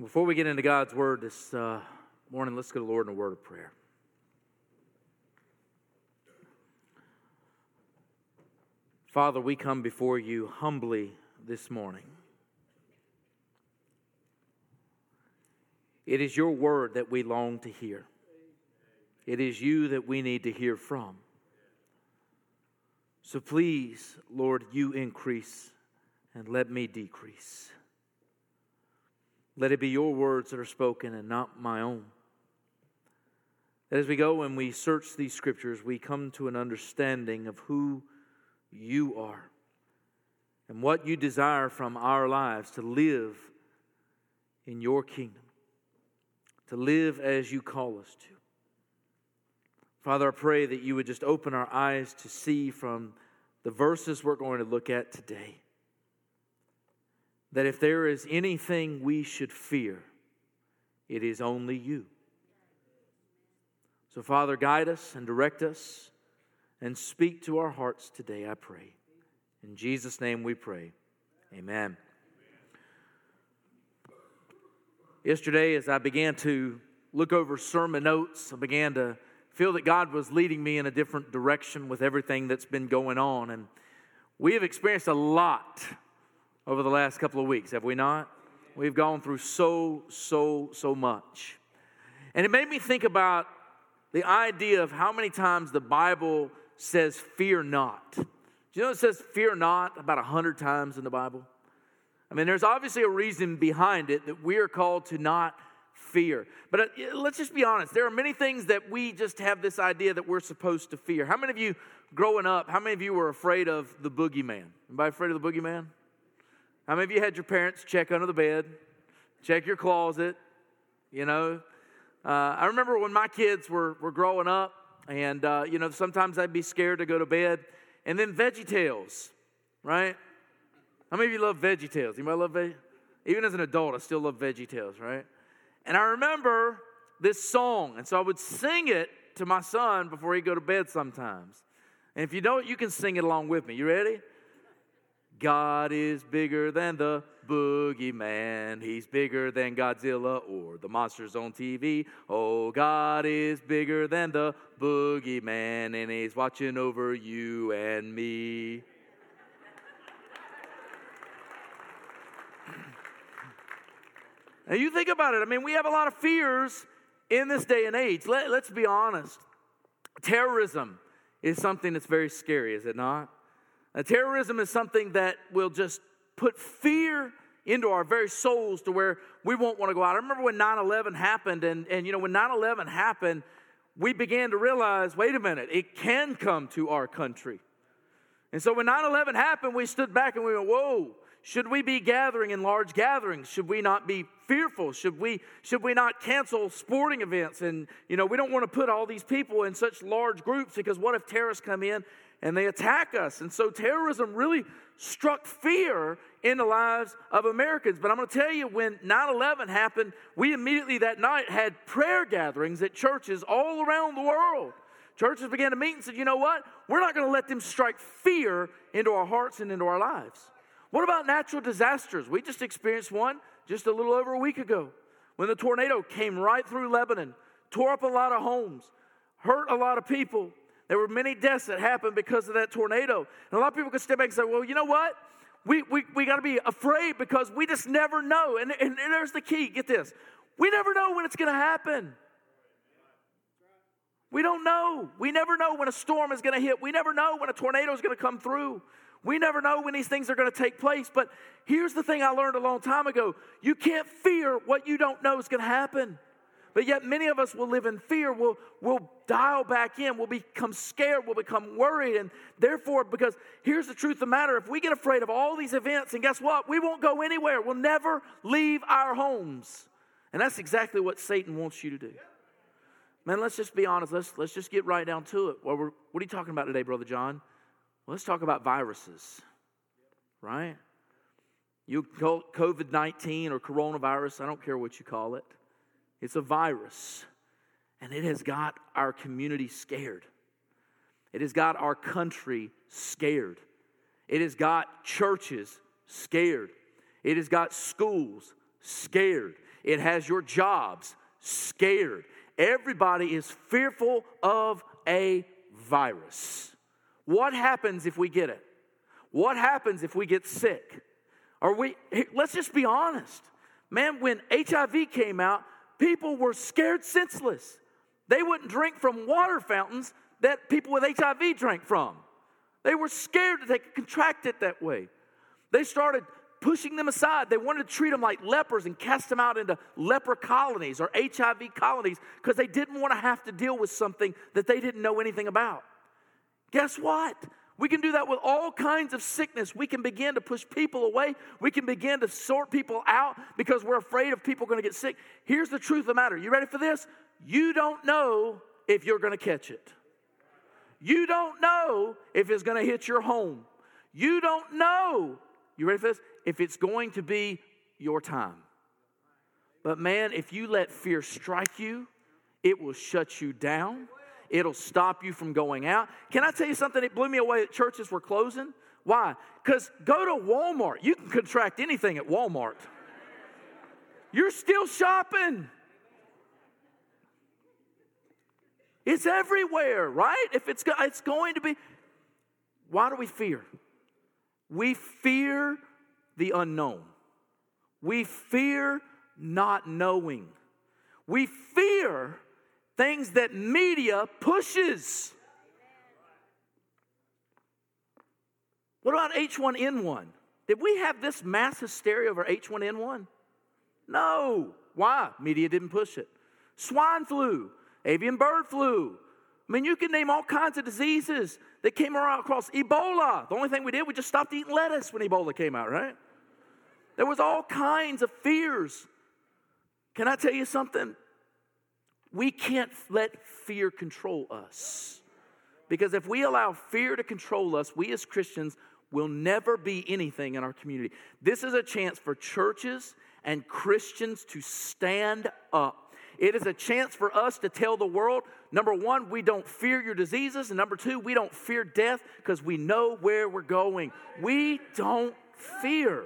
Before we get into God's word this uh, morning, let's go to the Lord in a word of prayer. Father, we come before you humbly this morning. It is your word that we long to hear. It is you that we need to hear from. So please, Lord, you increase and let me decrease. Let it be your words that are spoken and not my own. That as we go and we search these scriptures, we come to an understanding of who you are and what you desire from our lives to live in your kingdom, to live as you call us to. Father, I pray that you would just open our eyes to see from the verses we're going to look at today that if there is anything we should fear, it is only you. So, Father, guide us and direct us and speak to our hearts today, I pray. In Jesus' name we pray. Amen. Yesterday, as I began to look over sermon notes, I began to feel that God was leading me in a different direction with everything that's been going on. And we have experienced a lot over the last couple of weeks, have we not? We've gone through so, so, so much. And it made me think about the idea of how many times the Bible says, fear not. Do you know it says fear not about a hundred times in the Bible? I mean, there's obviously a reason behind it that we are called to not fear. But uh, let's just be honest. There are many things that we just have this idea that we're supposed to fear. How many of you, growing up, how many of you were afraid of the boogeyman? Anybody afraid of the boogeyman? How many of you had your parents check under the bed, check your closet? You know, uh, I remember when my kids were, were growing up, and, uh, you know, sometimes I'd be scared to go to bed. And then Veggie Tales, right? How many of you love Veggie Tales? Anybody love Veggie? Even as an adult, I still love Veggie Tales, right? And I remember this song, and so I would sing it to my son before he'd go to bed sometimes. And if you don't, you can sing it along with me. You ready? God is bigger than the boogeyman. He's bigger than Godzilla or the monsters on TV. Oh, God is bigger than the boogeyman, and He's watching over you and me. now, you think about it. I mean, we have a lot of fears in this day and age. Let, let's be honest. Terrorism is something that's very scary, is it not? Now, terrorism is something that will just put fear into our very souls to where we won't want to go out. I remember when 9 11 happened, and, and you know, when 9 11 happened, we began to realize wait a minute, it can come to our country. And so when 9 11 happened, we stood back and we went, whoa, should we be gathering in large gatherings? Should we not be fearful? Should we, should we not cancel sporting events? And, you know, we don't want to put all these people in such large groups because what if terrorists come in and they attack us. And so terrorism really struck fear in the lives of Americans. But I'm going to tell you, when 9 11 happened, we immediately that night had prayer gatherings at churches all around the world. Churches began to meet and said, you know what? We're not going to let them strike fear into our hearts and into our lives. What about natural disasters? We just experienced one just a little over a week ago when the tornado came right through Lebanon, tore up a lot of homes, hurt a lot of people. There were many deaths that happened because of that tornado. And a lot of people could step back and say, well, you know what? We, we, we got to be afraid because we just never know. And, and, and there's the key get this we never know when it's going to happen. We don't know. We never know when a storm is going to hit. We never know when a tornado is going to come through. We never know when these things are going to take place. But here's the thing I learned a long time ago you can't fear what you don't know is going to happen. But yet, many of us will live in fear. We'll, we'll dial back in. We'll become scared. We'll become worried. And therefore, because here's the truth of the matter if we get afraid of all these events, and guess what? We won't go anywhere. We'll never leave our homes. And that's exactly what Satan wants you to do. Man, let's just be honest. Let's, let's just get right down to it. Well, what are you talking about today, Brother John? Well, let's talk about viruses, right? You call COVID 19 or coronavirus, I don't care what you call it. It's a virus, and it has got our community scared. It has got our country scared. It has got churches scared. It has got schools scared. it has your jobs scared. Everybody is fearful of a virus. What happens if we get it? What happens if we get sick? Are we, let's just be honest. Man, when HIV came out, people were scared senseless. They wouldn't drink from water fountains that people with HIV drank from. They were scared that they could contract it that way. They started pushing them aside. They wanted to treat them like lepers and cast them out into leper colonies or HIV colonies because they didn't want to have to deal with something that they didn't know anything about. Guess what? We can do that with all kinds of sickness. We can begin to push people away. We can begin to sort people out because we're afraid of people going to get sick. Here's the truth of the matter. You ready for this? You don't know if you're going to catch it. You don't know if it's going to hit your home. You don't know, you ready for this? If it's going to be your time. But man, if you let fear strike you, it will shut you down. It'll stop you from going out. Can I tell you something? It blew me away that churches were closing. Why? Because go to Walmart. You can contract anything at Walmart. You're still shopping. It's everywhere, right? If it's, it's going to be. Why do we fear? We fear the unknown. We fear not knowing. We fear things that media pushes. What about H1N1? Did we have this mass hysteria over H1N1? No. Why? Media didn't push it. Swine flu, avian bird flu. I mean, you can name all kinds of diseases that came around across Ebola. The only thing we did, we just stopped eating lettuce when Ebola came out, right? There was all kinds of fears. Can I tell you something? We can't let fear control us. Because if we allow fear to control us, we as Christians will never be anything in our community. This is a chance for churches and Christians to stand up. It is a chance for us to tell the world number one, we don't fear your diseases, and number two, we don't fear death because we know where we're going. We don't fear.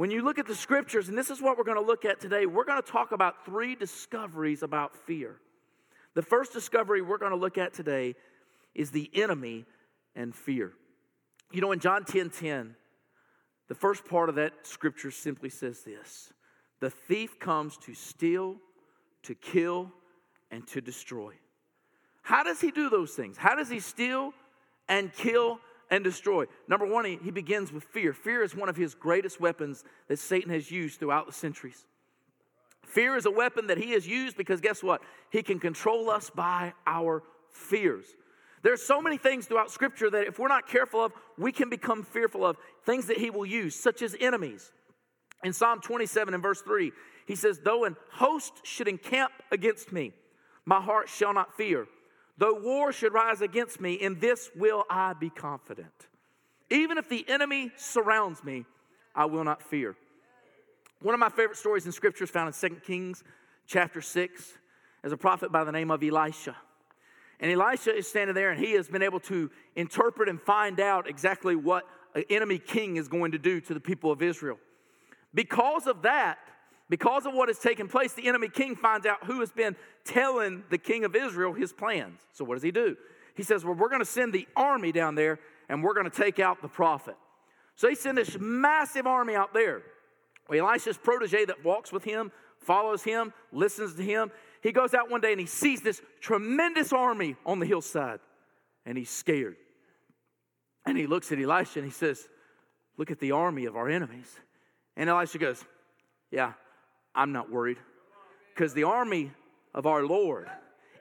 When you look at the scriptures, and this is what we're going to look at today, we're going to talk about three discoveries about fear. The first discovery we're going to look at today is the enemy and fear. You know, in John 10 10, the first part of that scripture simply says this The thief comes to steal, to kill, and to destroy. How does he do those things? How does he steal and kill and destroy. Number one, he, he begins with fear. Fear is one of his greatest weapons that Satan has used throughout the centuries. Fear is a weapon that he has used because guess what? He can control us by our fears. There's so many things throughout Scripture that if we're not careful of, we can become fearful of. Things that he will use, such as enemies. In Psalm 27 and verse 3, he says, Though an host should encamp against me, my heart shall not fear. Though war should rise against me, in this will I be confident. Even if the enemy surrounds me, I will not fear. One of my favorite stories in scripture is found in 2 Kings chapter 6 as a prophet by the name of Elisha. And Elisha is standing there and he has been able to interpret and find out exactly what an enemy king is going to do to the people of Israel. Because of that, because of what has taken place, the enemy king finds out who has been telling the king of Israel his plans. So, what does he do? He says, Well, we're going to send the army down there and we're going to take out the prophet. So, he sent this massive army out there. Well, Elisha's protege that walks with him, follows him, listens to him, he goes out one day and he sees this tremendous army on the hillside and he's scared. And he looks at Elisha and he says, Look at the army of our enemies. And Elisha goes, Yeah, I'm not worried because the army of our Lord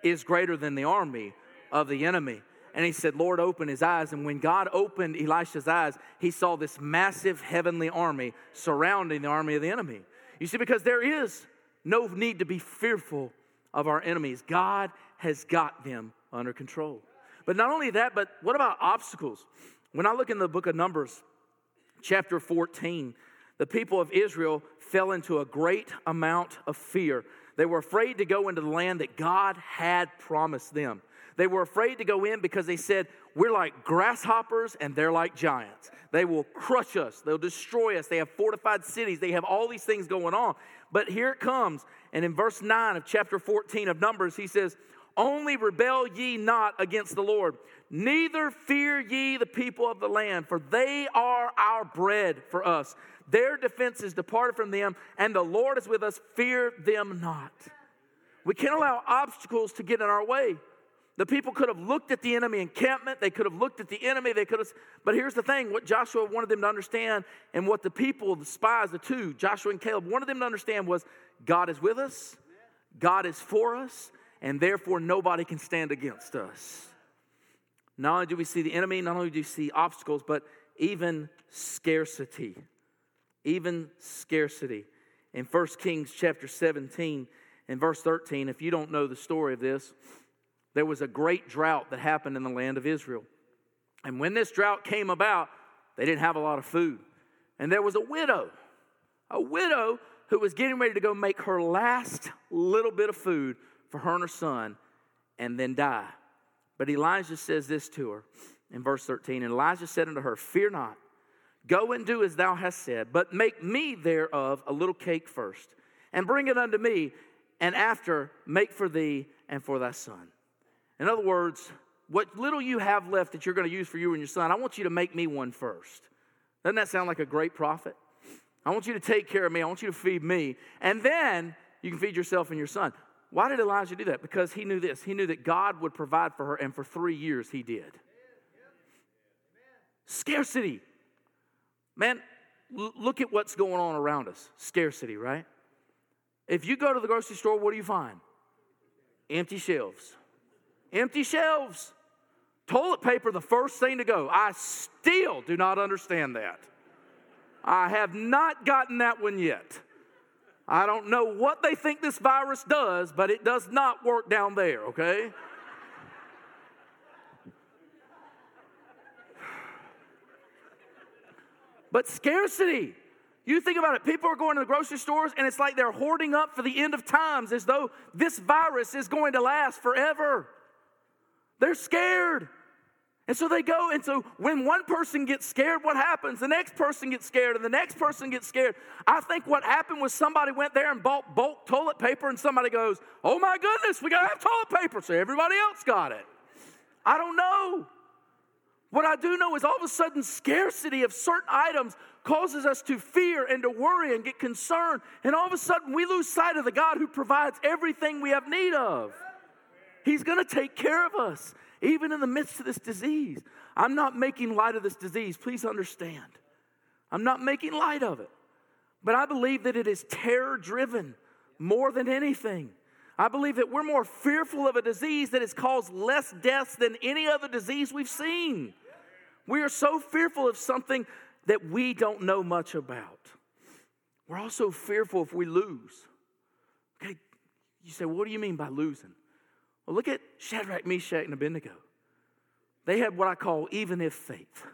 is greater than the army of the enemy. And he said, Lord, open his eyes. And when God opened Elisha's eyes, he saw this massive heavenly army surrounding the army of the enemy. You see, because there is no need to be fearful of our enemies, God has got them under control. But not only that, but what about obstacles? When I look in the book of Numbers, chapter 14, the people of Israel fell into a great amount of fear. They were afraid to go into the land that God had promised them. They were afraid to go in because they said, We're like grasshoppers and they're like giants. They will crush us, they'll destroy us. They have fortified cities, they have all these things going on. But here it comes. And in verse 9 of chapter 14 of Numbers, he says, Only rebel ye not against the Lord, neither fear ye the people of the land, for they are our bread for us. Their defense is departed from them, and the Lord is with us. Fear them not. We can't allow obstacles to get in our way. The people could have looked at the enemy encampment. They could have looked at the enemy. They could have, but here's the thing what Joshua wanted them to understand, and what the people, the spies, the two, Joshua and Caleb, wanted them to understand was God is with us, God is for us, and therefore nobody can stand against us. Not only do we see the enemy, not only do we see obstacles, but even scarcity. Even scarcity. In 1 Kings chapter 17 and verse 13, if you don't know the story of this, there was a great drought that happened in the land of Israel. And when this drought came about, they didn't have a lot of food. And there was a widow, a widow who was getting ready to go make her last little bit of food for her and her son and then die. But Elijah says this to her in verse 13 And Elijah said unto her, Fear not, go and do as thou hast said, but make me thereof a little cake first, and bring it unto me, and after make for thee and for thy son. In other words, what little you have left that you're going to use for you and your son, I want you to make me one first. Doesn't that sound like a great prophet? I want you to take care of me. I want you to feed me. And then you can feed yourself and your son. Why did Elijah do that? Because he knew this. He knew that God would provide for her, and for three years he did. Scarcity. Man, look at what's going on around us. Scarcity, right? If you go to the grocery store, what do you find? Empty shelves empty shelves. Toilet paper, the first thing to go. I still do not understand that. I have not gotten that one yet. I don't know what they think this virus does, but it does not work down there, okay? But scarcity. You think about it, people are going to the grocery stores and it's like they're hoarding up for the end of times as though this virus is going to last forever. They're scared. And so they go, and so when one person gets scared, what happens? The next person gets scared, and the next person gets scared. I think what happened was somebody went there and bought bulk toilet paper, and somebody goes, Oh my goodness, we gotta have toilet paper. So everybody else got it. I don't know. What I do know is all of a sudden, scarcity of certain items causes us to fear and to worry and get concerned. And all of a sudden, we lose sight of the God who provides everything we have need of. He's going to take care of us, even in the midst of this disease. I'm not making light of this disease, please understand. I'm not making light of it. But I believe that it is terror driven more than anything. I believe that we're more fearful of a disease that has caused less deaths than any other disease we've seen. We are so fearful of something that we don't know much about. We're also fearful if we lose. Okay, you say, what do you mean by losing? Well, look at Shadrach, Meshach, and Abednego. They had what I call even if faith.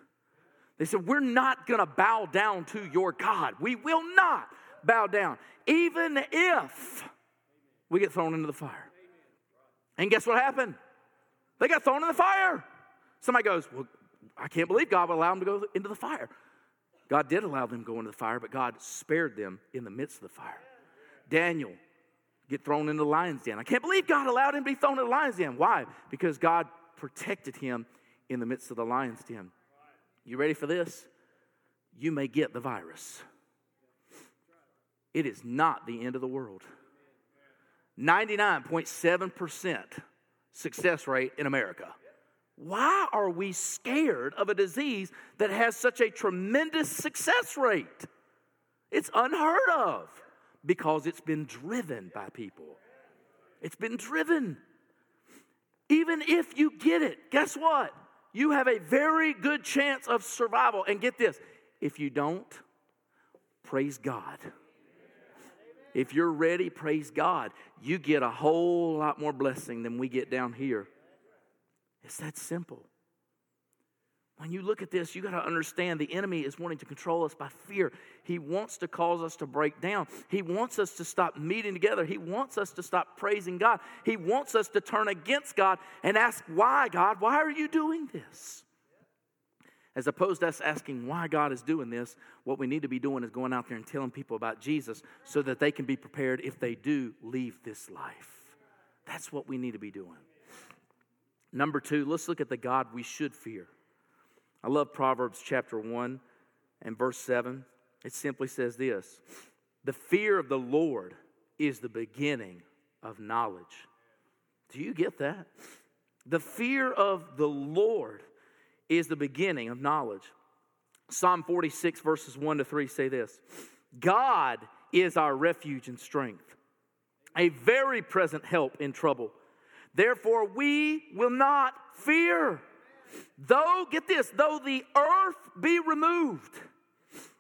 They said, We're not going to bow down to your God. We will not bow down, even if we get thrown into the fire. And guess what happened? They got thrown in the fire. Somebody goes, Well, I can't believe God would allow them to go into the fire. God did allow them to go into the fire, but God spared them in the midst of the fire. Daniel get thrown into the lion's den. I can't believe God allowed him to be thrown in the lion's den. Why? Because God protected him in the midst of the lion's den. You ready for this? You may get the virus. It is not the end of the world. 99.7% success rate in America. Why are we scared of a disease that has such a tremendous success rate? It's unheard of because it's been driven by people. It's been driven. Even if you get it, guess what? You have a very good chance of survival. And get this if you don't, praise God. If you're ready, praise God. You get a whole lot more blessing than we get down here. It's that simple. When you look at this, you got to understand the enemy is wanting to control us by fear. He wants to cause us to break down. He wants us to stop meeting together. He wants us to stop praising God. He wants us to turn against God and ask, Why, God? Why are you doing this? As opposed to us asking why God is doing this, what we need to be doing is going out there and telling people about Jesus so that they can be prepared if they do leave this life. That's what we need to be doing. Number two, let's look at the God we should fear. I love Proverbs chapter 1 and verse 7. It simply says this The fear of the Lord is the beginning of knowledge. Do you get that? The fear of the Lord is the beginning of knowledge. Psalm 46, verses 1 to 3 say this God is our refuge and strength, a very present help in trouble. Therefore, we will not fear. Though, get this, though the earth be removed,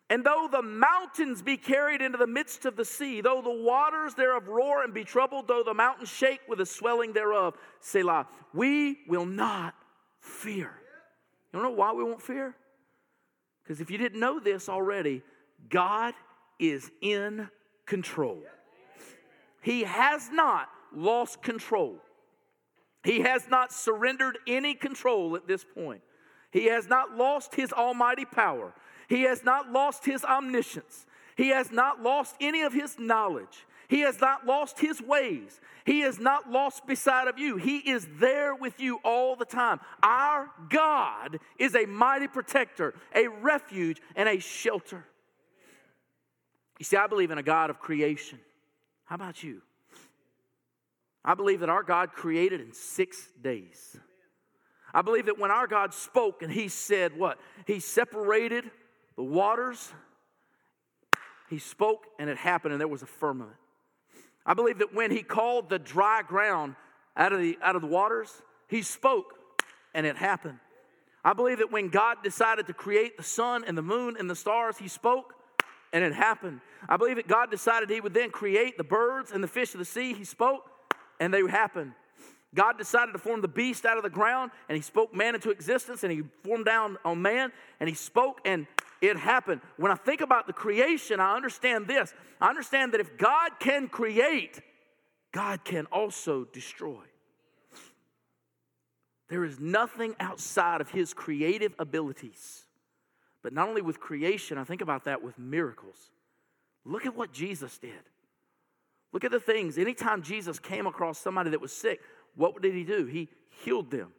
and though the mountains be carried into the midst of the sea, though the waters thereof roar and be troubled, though the mountains shake with the swelling thereof, Selah, we will not fear. You know why we won't fear? Because if you didn't know this already, God is in control. He has not lost control. He has not surrendered any control at this point. He has not lost his almighty power. He has not lost his omniscience. He has not lost any of his knowledge. He has not lost his ways. He is not lost beside of you. He is there with you all the time. Our God is a mighty protector, a refuge, and a shelter. You see, I believe in a God of creation. How about you? I believe that our God created in six days. I believe that when our God spoke and He said what? He separated the waters, He spoke and it happened and there was a firmament. I believe that when He called the dry ground out of the, out of the waters, He spoke and it happened. I believe that when God decided to create the sun and the moon and the stars, He spoke and it happened. I believe that God decided He would then create the birds and the fish of the sea. He spoke and they happened. God decided to form the beast out of the ground, and He spoke man into existence, and He formed down on man, and He spoke, and it happened. When I think about the creation, I understand this. I understand that if God can create, God can also destroy. There is nothing outside of His creative abilities. But not only with creation, I think about that with miracles. Look at what Jesus did. Look at the things. Anytime Jesus came across somebody that was sick, what did he do? He healed them.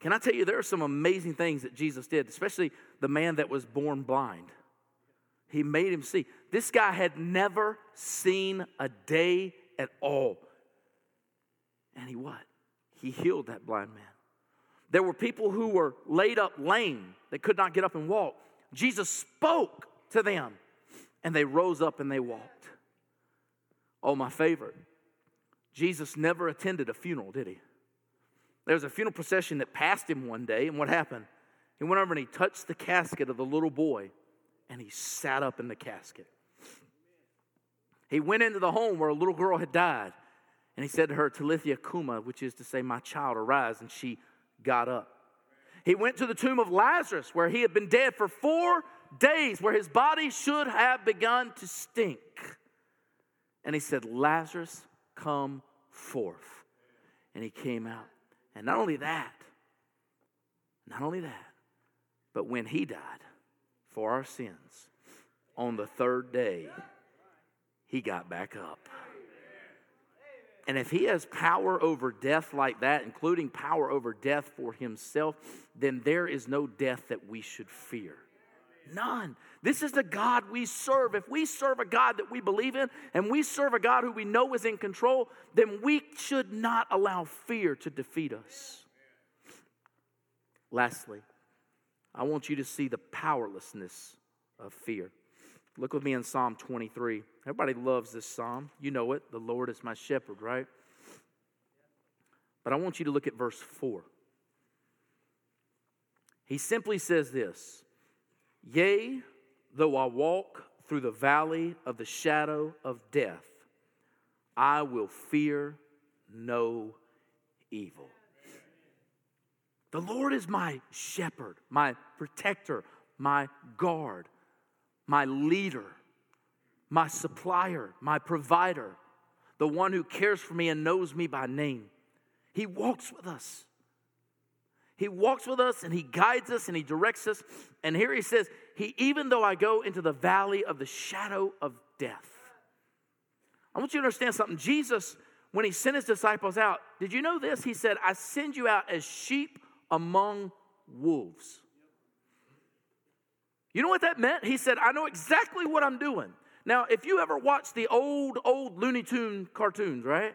Can I tell you, there are some amazing things that Jesus did, especially the man that was born blind. He made him see. This guy had never seen a day at all. And he what? He healed that blind man. There were people who were laid up lame that could not get up and walk. Jesus spoke to them and they rose up and they walked. Oh, my favorite. Jesus never attended a funeral, did he? There was a funeral procession that passed him one day, and what happened? He went over and he touched the casket of the little boy, and he sat up in the casket. He went into the home where a little girl had died, and he said to her, Talitha Kuma, which is to say, My child, arise, and she got up. He went to the tomb of Lazarus, where he had been dead for four days, where his body should have begun to stink and he said, Lazarus, come forth. And he came out. And not only that, not only that, but when he died for our sins, on the third day, he got back up. And if he has power over death like that, including power over death for himself, then there is no death that we should fear. None. This is the God we serve. If we serve a God that we believe in and we serve a God who we know is in control, then we should not allow fear to defeat us. Lastly, I want you to see the powerlessness of fear. Look with me in Psalm 23. Everybody loves this psalm. You know it. The Lord is my shepherd, right? But I want you to look at verse 4. He simply says this Yea, though I walk through the valley of the shadow of death, I will fear no evil. The Lord is my shepherd, my protector, my guard, my leader, my supplier, my provider, the one who cares for me and knows me by name. He walks with us. He walks with us and he guides us and he directs us. And here he says, He even though I go into the valley of the shadow of death. I want you to understand something. Jesus, when he sent his disciples out, did you know this? He said, I send you out as sheep among wolves. You know what that meant? He said, I know exactly what I'm doing. Now, if you ever watched the old, old Looney Tune cartoons, right?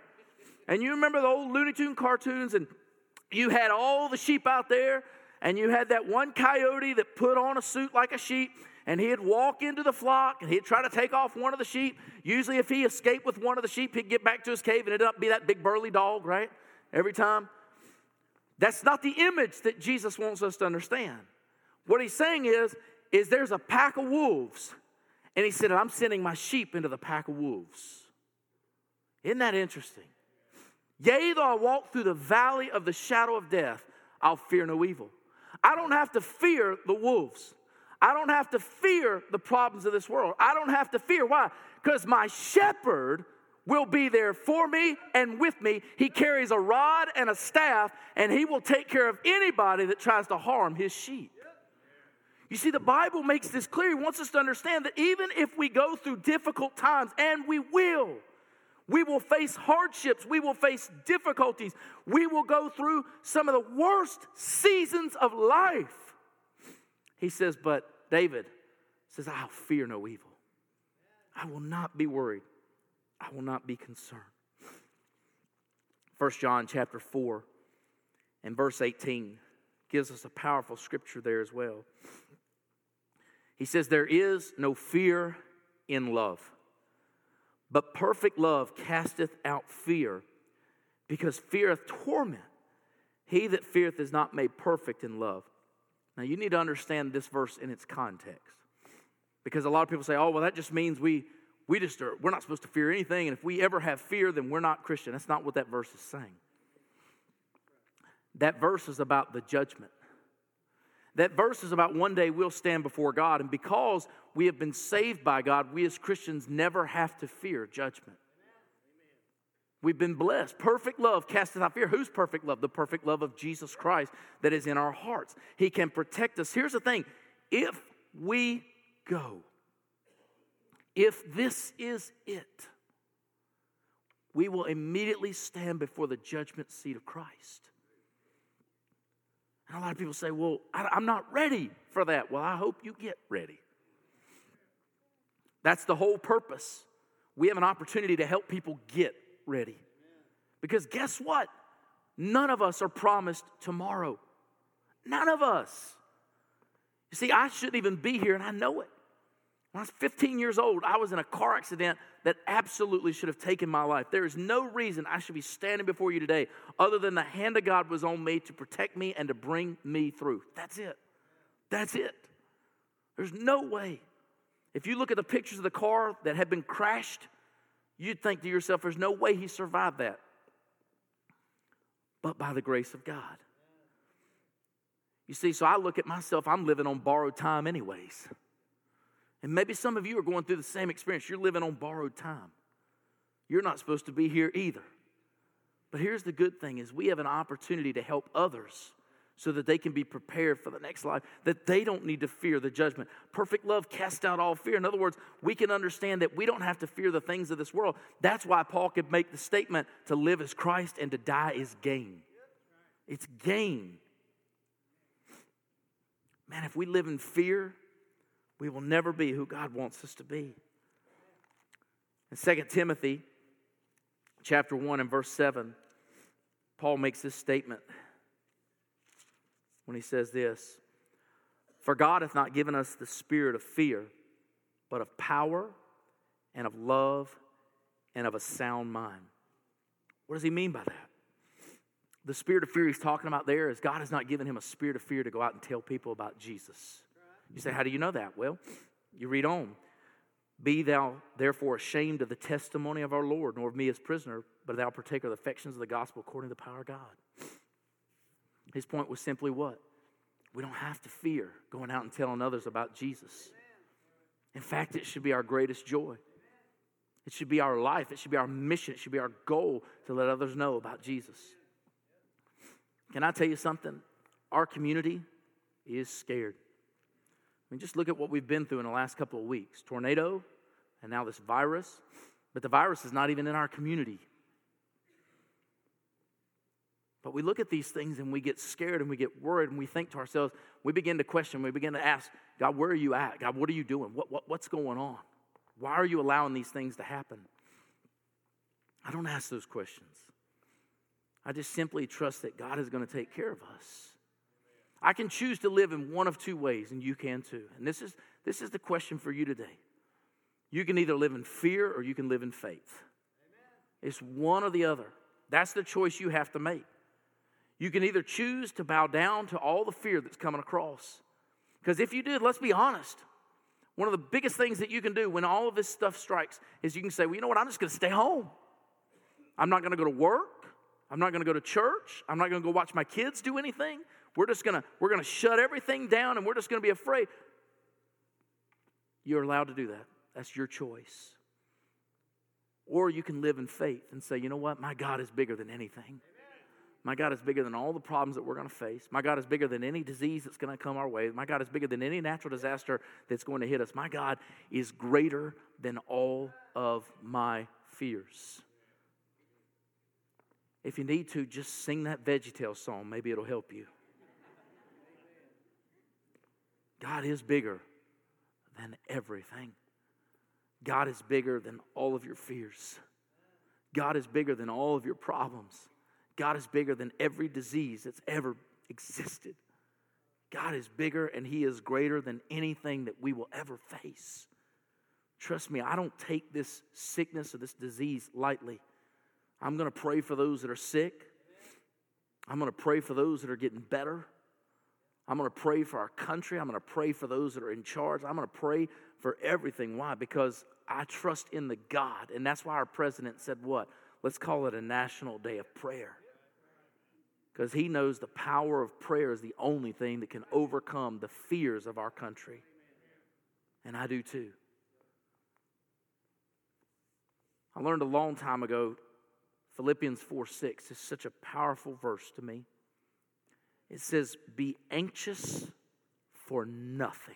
And you remember the old Looney Tune cartoons, and you had all the sheep out there, and you had that one coyote that put on a suit like a sheep, and he'd walk into the flock and he'd try to take off one of the sheep. Usually, if he escaped with one of the sheep, he'd get back to his cave and it'd be that big burly dog, right? Every time. That's not the image that Jesus wants us to understand. What he's saying is, is there's a pack of wolves, and he said, I'm sending my sheep into the pack of wolves. Isn't that interesting? Yea, though I walk through the valley of the shadow of death, I'll fear no evil. I don't have to fear the wolves. I don't have to fear the problems of this world. I don't have to fear. Why? Because my shepherd will be there for me and with me. He carries a rod and a staff, and he will take care of anybody that tries to harm his sheep. You see, the Bible makes this clear. He wants us to understand that even if we go through difficult times, and we will, we will face hardships. We will face difficulties. We will go through some of the worst seasons of life. He says, But David says, I'll fear no evil. I will not be worried. I will not be concerned. 1 John chapter 4 and verse 18 gives us a powerful scripture there as well. He says, There is no fear in love, but perfect love casteth out fear, because fear hath torment. He that feareth is not made perfect in love. Now, you need to understand this verse in its context. Because a lot of people say, oh, well, that just means we, we just are, we're not supposed to fear anything. And if we ever have fear, then we're not Christian. That's not what that verse is saying. That verse is about the judgment. That verse is about one day we'll stand before God. And because we have been saved by God, we as Christians never have to fear judgment. We've been blessed. Perfect love casteth out fear. Who's perfect love? The perfect love of Jesus Christ that is in our hearts. He can protect us. Here's the thing if we go, if this is it, we will immediately stand before the judgment seat of Christ. And a lot of people say, Well, I'm not ready for that. Well, I hope you get ready. That's the whole purpose. We have an opportunity to help people get ready. Because guess what? None of us are promised tomorrow. None of us. You see, I shouldn't even be here, and I know it. When I was 15 years old, I was in a car accident that absolutely should have taken my life. There is no reason I should be standing before you today other than the hand of God was on me to protect me and to bring me through. That's it. That's it. There's no way. If you look at the pictures of the car that had been crashed, you'd think to yourself, there's no way he survived that. But by the grace of God. You see, so I look at myself, I'm living on borrowed time, anyways. And maybe some of you are going through the same experience. You're living on borrowed time. You're not supposed to be here either. But here's the good thing is we have an opportunity to help others so that they can be prepared for the next life, that they don't need to fear the judgment. Perfect love casts out all fear. In other words, we can understand that we don't have to fear the things of this world. That's why Paul could make the statement to live as Christ and to die is gain. It's gain. Man, if we live in fear, we will never be who God wants us to be. In 2 Timothy chapter 1 and verse 7, Paul makes this statement when he says this For God hath not given us the spirit of fear, but of power and of love and of a sound mind. What does he mean by that? The spirit of fear he's talking about there is God has not given him a spirit of fear to go out and tell people about Jesus. You say, How do you know that? Well, you read on. Be thou therefore ashamed of the testimony of our Lord, nor of me as prisoner, but thou partaker of the affections of the gospel according to the power of God. His point was simply what? We don't have to fear going out and telling others about Jesus. In fact, it should be our greatest joy. It should be our life. It should be our mission. It should be our goal to let others know about Jesus. Can I tell you something? Our community is scared. Mean, just look at what we've been through in the last couple of weeks tornado, and now this virus. But the virus is not even in our community. But we look at these things and we get scared and we get worried and we think to ourselves, we begin to question, we begin to ask, God, where are you at? God, what are you doing? What, what, what's going on? Why are you allowing these things to happen? I don't ask those questions. I just simply trust that God is going to take care of us. I can choose to live in one of two ways, and you can too. And this is, this is the question for you today. You can either live in fear or you can live in faith. It's one or the other. That's the choice you have to make. You can either choose to bow down to all the fear that's coming across. Because if you did, let's be honest, one of the biggest things that you can do when all of this stuff strikes is you can say, well, you know what, I'm just going to stay home. I'm not going to go to work. I'm not going to go to church. I'm not going to go watch my kids do anything. We're just to we're to shut everything down and we're just to be afraid. You're allowed to do that. That's your choice. Or you can live in faith and say, you know what? My God is bigger than anything. My God is bigger than all the problems that we're going to face. My God is bigger than any disease that's going to come our way. My God is bigger than any natural disaster that's going to hit us. My God is greater than all of my fears. If you need to, just sing that VeggieTales song. Maybe it'll help you. God is bigger than everything. God is bigger than all of your fears. God is bigger than all of your problems. God is bigger than every disease that's ever existed. God is bigger and He is greater than anything that we will ever face. Trust me, I don't take this sickness or this disease lightly. I'm going to pray for those that are sick. I'm going to pray for those that are getting better. I'm going to pray for our country. I'm going to pray for those that are in charge. I'm going to pray for everything. Why? Because I trust in the God. And that's why our president said, What? Let's call it a national day of prayer. Because he knows the power of prayer is the only thing that can overcome the fears of our country. And I do too. I learned a long time ago Philippians 4 6 is such a powerful verse to me. It says, Be anxious for nothing,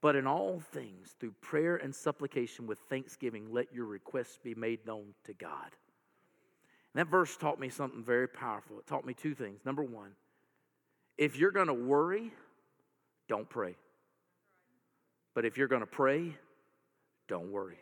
but in all things, through prayer and supplication with thanksgiving, let your requests be made known to God. And that verse taught me something very powerful. It taught me two things. Number one, if you're going to worry, don't pray. But if you're going to pray, don't worry.